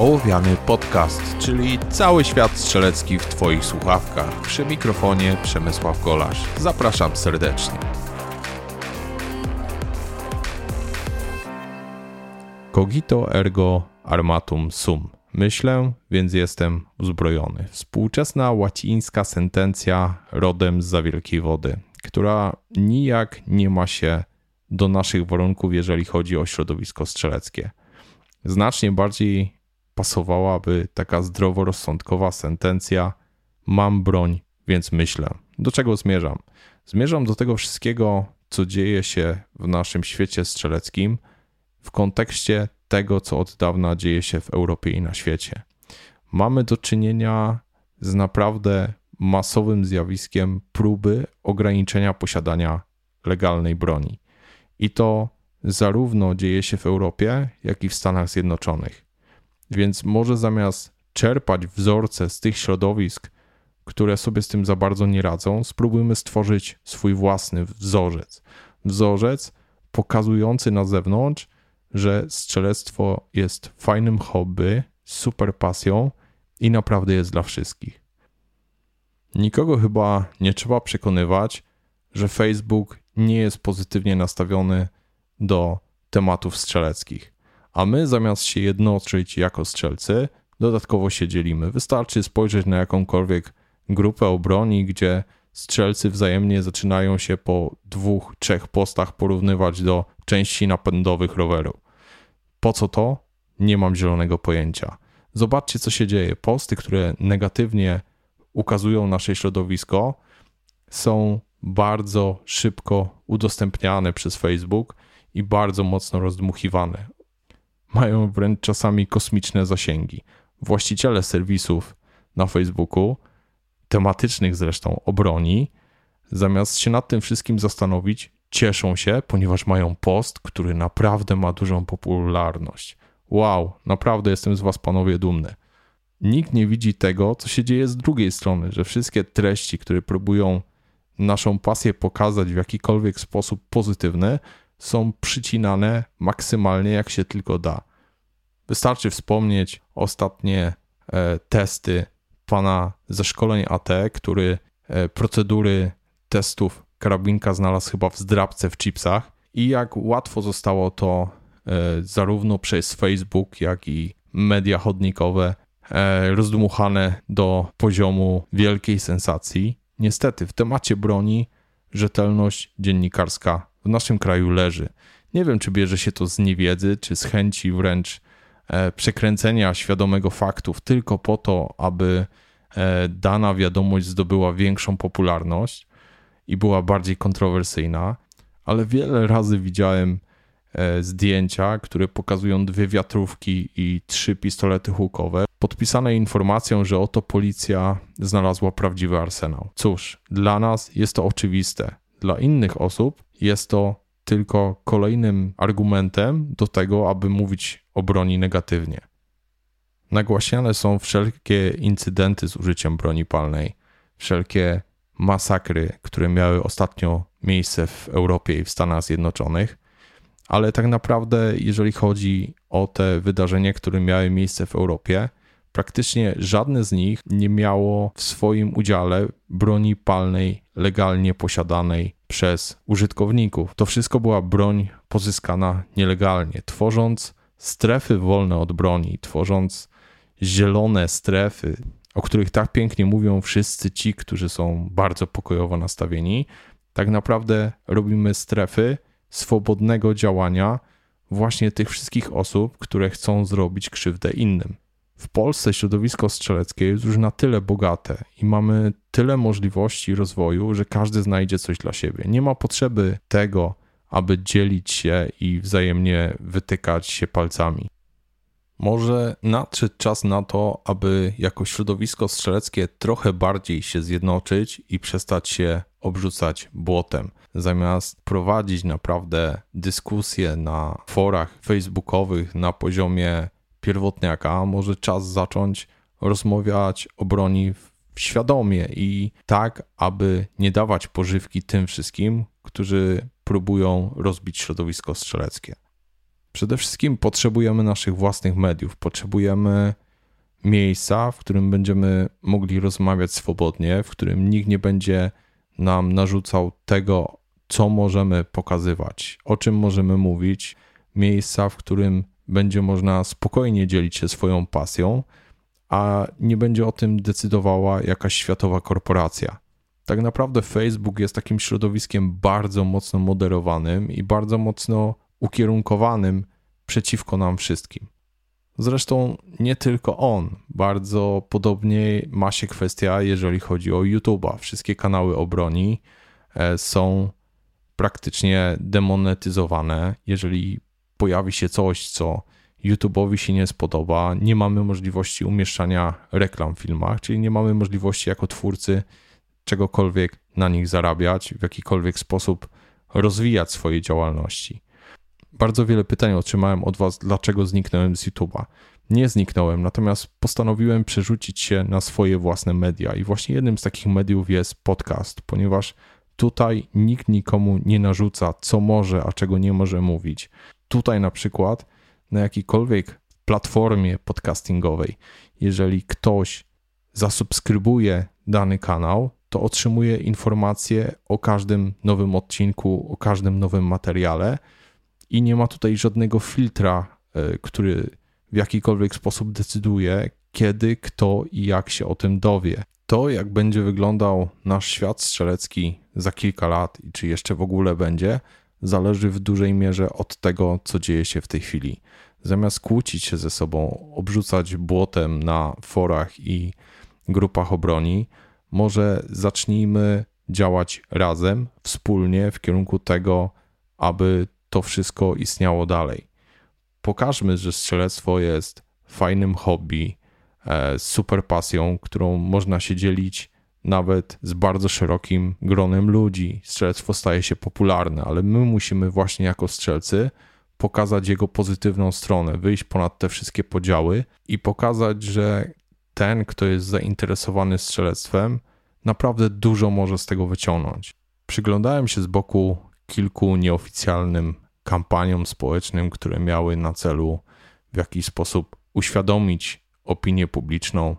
Ołowiany Podcast, czyli cały świat strzelecki w Twoich słuchawkach. Przy mikrofonie Przemysław Golasz. Zapraszam serdecznie. Cogito ergo armatum sum. Myślę, więc jestem uzbrojony. Współczesna łacińska sentencja rodem z za wielkiej wody, która nijak nie ma się do naszych warunków, jeżeli chodzi o środowisko strzeleckie. Znacznie bardziej pasowałaby taka zdroworozsądkowa sentencja: Mam broń, więc myślę. Do czego zmierzam? Zmierzam do tego wszystkiego, co dzieje się w naszym świecie strzeleckim w kontekście tego, co od dawna dzieje się w Europie i na świecie. Mamy do czynienia z naprawdę masowym zjawiskiem próby ograniczenia posiadania legalnej broni. I to zarówno dzieje się w Europie, jak i w Stanach Zjednoczonych. Więc może zamiast czerpać wzorce z tych środowisk, które sobie z tym za bardzo nie radzą, spróbujmy stworzyć swój własny wzorzec. Wzorzec pokazujący na zewnątrz, że strzelectwo jest fajnym hobby, super pasją i naprawdę jest dla wszystkich. Nikogo chyba nie trzeba przekonywać, że Facebook nie jest pozytywnie nastawiony do tematów strzeleckich, a my zamiast się jednoczyć jako strzelcy, dodatkowo się dzielimy. Wystarczy spojrzeć na jakąkolwiek grupę obroni, gdzie strzelcy wzajemnie zaczynają się po dwóch, trzech postach porównywać do części napędowych roweru. Po co to? Nie mam zielonego pojęcia. Zobaczcie, co się dzieje. Posty, które negatywnie ukazują nasze środowisko, są bardzo szybko udostępniane przez Facebook i bardzo mocno rozdmuchiwane. Mają wręcz czasami kosmiczne zasięgi. Właściciele serwisów na Facebooku, tematycznych zresztą obroni, zamiast się nad tym wszystkim zastanowić, cieszą się, ponieważ mają post, który naprawdę ma dużą popularność. Wow, naprawdę jestem z Was, panowie, dumny. Nikt nie widzi tego, co się dzieje z drugiej strony, że wszystkie treści, które próbują naszą pasję pokazać w jakikolwiek sposób pozytywny, są przycinane maksymalnie jak się tylko da. Wystarczy wspomnieć ostatnie e, testy pana ze szkoleń AT, który e, procedury testów karabinka znalazł chyba w zdrabce w chipsach i jak łatwo zostało to e, zarówno przez Facebook, jak i media chodnikowe rozdmuchane do poziomu wielkiej sensacji. Niestety w temacie broni rzetelność dziennikarska w naszym kraju leży. Nie wiem, czy bierze się to z niewiedzy, czy z chęci wręcz e, przekręcenia świadomego faktów tylko po to, aby dana wiadomość zdobyła większą popularność, i była bardziej kontrowersyjna, ale wiele razy widziałem e, zdjęcia, które pokazują dwie wiatrówki i trzy pistolety hukowe, podpisane informacją, że oto policja znalazła prawdziwy arsenał. Cóż, dla nas jest to oczywiste. Dla innych osób jest to tylko kolejnym argumentem do tego, aby mówić o broni negatywnie. Nagłaśniane są wszelkie incydenty z użyciem broni palnej, wszelkie masakry, które miały ostatnio miejsce w Europie i w Stanach Zjednoczonych, ale tak naprawdę, jeżeli chodzi o te wydarzenia, które miały miejsce w Europie, praktycznie żadne z nich nie miało w swoim udziale broni palnej legalnie posiadanej przez użytkowników. To wszystko była broń pozyskana nielegalnie, tworząc strefy wolne od broni, tworząc zielone strefy, o których tak pięknie mówią wszyscy ci, którzy są bardzo pokojowo nastawieni, tak naprawdę robimy strefy swobodnego działania właśnie tych wszystkich osób, które chcą zrobić krzywdę innym. W Polsce środowisko strzeleckie jest już na tyle bogate i mamy tyle możliwości rozwoju, że każdy znajdzie coś dla siebie. Nie ma potrzeby tego, aby dzielić się i wzajemnie wytykać się palcami. Może nadszedł czas na to, aby jako środowisko strzeleckie trochę bardziej się zjednoczyć i przestać się obrzucać błotem. Zamiast prowadzić naprawdę dyskusje na forach facebookowych na poziomie pierwotniaka, może czas zacząć rozmawiać o broni świadomie i tak, aby nie dawać pożywki tym wszystkim, którzy próbują rozbić środowisko strzeleckie. Przede wszystkim potrzebujemy naszych własnych mediów, potrzebujemy miejsca, w którym będziemy mogli rozmawiać swobodnie, w którym nikt nie będzie nam narzucał tego, co możemy pokazywać, o czym możemy mówić, miejsca, w którym będzie można spokojnie dzielić się swoją pasją, a nie będzie o tym decydowała jakaś światowa korporacja. Tak naprawdę Facebook jest takim środowiskiem bardzo mocno moderowanym i bardzo mocno ukierunkowanym przeciwko nam wszystkim. Zresztą nie tylko on, bardzo podobnie ma się kwestia, jeżeli chodzi o YouTube'a. Wszystkie kanały obroni e, są praktycznie demonetyzowane. Jeżeli pojawi się coś, co YouTube'owi się nie spodoba, nie mamy możliwości umieszczania reklam w filmach, czyli nie mamy możliwości jako twórcy czegokolwiek na nich zarabiać, w jakikolwiek sposób rozwijać swoje działalności. Bardzo wiele pytań otrzymałem od Was, dlaczego zniknąłem z YouTube'a. Nie zniknąłem, natomiast postanowiłem przerzucić się na swoje własne media i właśnie jednym z takich mediów jest podcast, ponieważ tutaj nikt nikomu nie narzuca, co może, a czego nie może mówić. Tutaj na przykład na jakiejkolwiek platformie podcastingowej, jeżeli ktoś zasubskrybuje dany kanał, to otrzymuje informacje o każdym nowym odcinku, o każdym nowym materiale i nie ma tutaj żadnego filtra, e, który w jakikolwiek sposób decyduje, kiedy, kto i jak się o tym dowie. To, jak będzie wyglądał nasz świat strzelecki za kilka lat i czy jeszcze w ogóle będzie, zależy w dużej mierze od tego, co dzieje się w tej chwili. Zamiast kłócić się ze sobą, obrzucać błotem na forach i grupach obroni, może zacznijmy działać razem, wspólnie w kierunku tego, aby to wszystko istniało dalej. Pokażmy, że strzelectwo jest fajnym hobby, e, super pasją, którą można się dzielić nawet z bardzo szerokim gronem ludzi. Strzelectwo staje się popularne, ale my musimy właśnie jako strzelcy pokazać jego pozytywną stronę, wyjść ponad te wszystkie podziały i pokazać, że ten, kto jest zainteresowany strzelectwem, naprawdę dużo może z tego wyciągnąć. Przyglądałem się z boku kilku nieoficjalnym kampaniom społecznym, które miały na celu w jakiś sposób uświadomić opinię publiczną,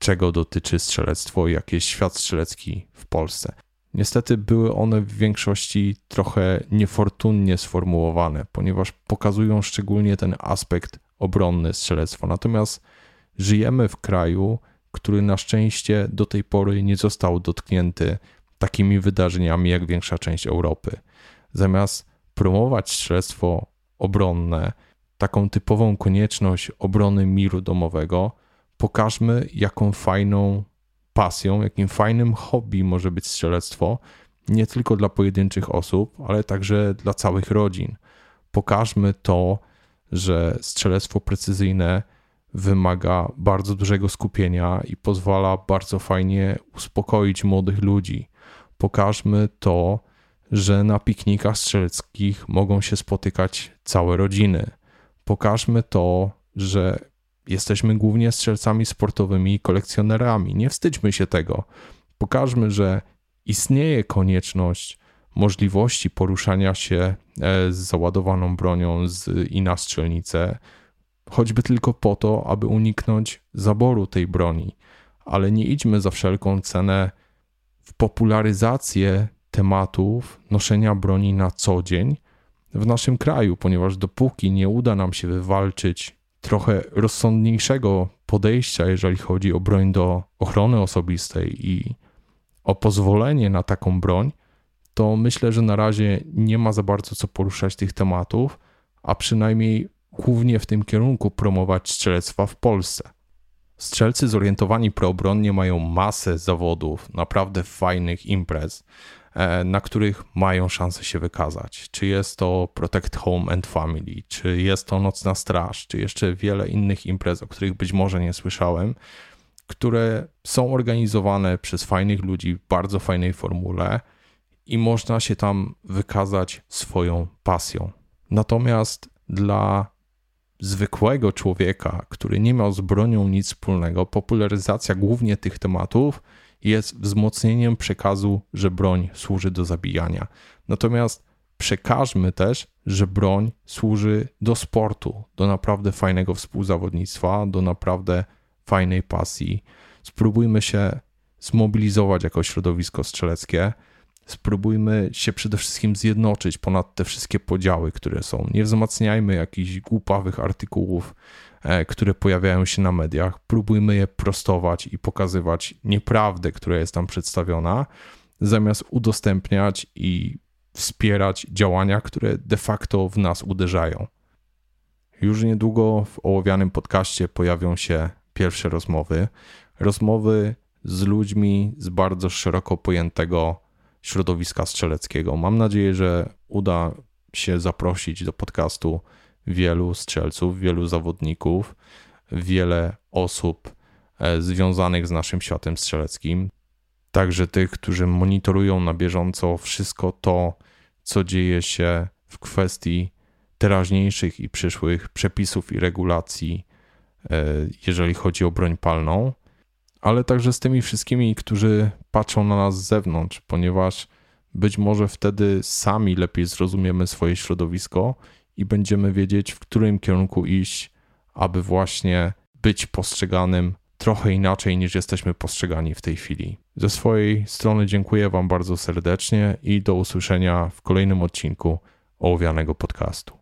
czego dotyczy strzelectwo jaki jest świat strzelecki w Polsce. Niestety były one w większości trochę niefortunnie sformułowane, ponieważ pokazują szczególnie ten aspekt obronny strzelectwa. Natomiast żyjemy w kraju, który na szczęście do tej pory nie został dotknięty takimi wydarzeniami jak większa część Europy. Zamiast promować strzelectwo obronne, taką typową konieczność obrony miru domowego, pokażmy, jaką fajną pasją, jakim fajnym hobby może być strzelectwo, nie tylko dla pojedynczych osób, ale także dla całych rodzin. Pokażmy to, że strzelectwo precyzyjne wymaga bardzo dużego skupienia i pozwala bardzo fajnie uspokoić młodych ludzi. Pokażmy to, że na piknikach strzeleckich mogą się spotykać całe rodziny. Pokażmy to, że jesteśmy głównie strzelcami sportowymi i kolekcjonerami. Nie wstydźmy się tego. Pokażmy, że istnieje konieczność możliwości poruszania się e, z załadowaną bronią z, i na strzelnicę, choćby tylko po to, aby uniknąć zaboru tej broni. Ale nie idźmy za wszelką cenę w popularyzację tematów noszenia broni na co dzień w naszym kraju, ponieważ dopóki nie uda nam się wywalczyć trochę rozsądniejszego podejścia, jeżeli chodzi o broń do ochrony osobistej i o pozwolenie na taką broń, to myślę, że na razie nie ma za bardzo co poruszać tych tematów, a przynajmniej głównie w tym kierunku promować strzelectwa w Polsce. Strzelcy zorientowani proobronnie mają masę zawodów, naprawdę fajnych imprez, na których mają szansę się wykazać. Czy jest to Protect Home and Family, czy jest to Nocna Straż, czy jeszcze wiele innych imprez, o których być może nie słyszałem, które są organizowane przez fajnych ludzi w bardzo fajnej formule i można się tam wykazać swoją pasją. Natomiast dla zwykłego człowieka, który nie miał z bronią nic wspólnego, popularyzacja głównie tych tematów jest wzmocnieniem przekazu, że broń służy do zabijania. Natomiast przekażmy też, że broń służy do sportu, do naprawdę fajnego współzawodnictwa, do naprawdę fajnej pasji. Spróbujmy się zmobilizować jako środowisko strzeleckie. Spróbujmy się przede wszystkim zjednoczyć ponad te wszystkie podziały, które są. Nie wzmacniajmy jakichś głupawych artykułów, e, które pojawiają się na mediach. Próbujmy je prostować i pokazywać nieprawdę, która jest tam przedstawiona, zamiast udostępniać i wspierać działania, które de facto w nas uderzają. Już niedługo w ołowianym podcaście pojawią się pierwsze rozmowy. Rozmowy z ludźmi z bardzo szeroko pojętego środowiska strzeleckiego. Mam nadzieję, że uda się zaprosić do podcastu wielu strzelców, wielu zawodników, wiele osób e, związanych z naszym światem strzeleckim. Także tych, którzy monitorują na bieżąco wszystko to, co dzieje się w kwestii teraźniejszych i przyszłych przepisów i regulacji, e, jeżeli chodzi o broń palną ale także z tymi wszystkimi, którzy patrzą na nas z zewnątrz, ponieważ być może wtedy sami lepiej zrozumiemy swoje środowisko i będziemy wiedzieć, w którym kierunku iść, aby właśnie być postrzeganym trochę inaczej niż jesteśmy postrzegani w tej chwili. Ze swojej strony dziękuję Wam bardzo serdecznie i do usłyszenia w kolejnym odcinku ołowianego podcastu.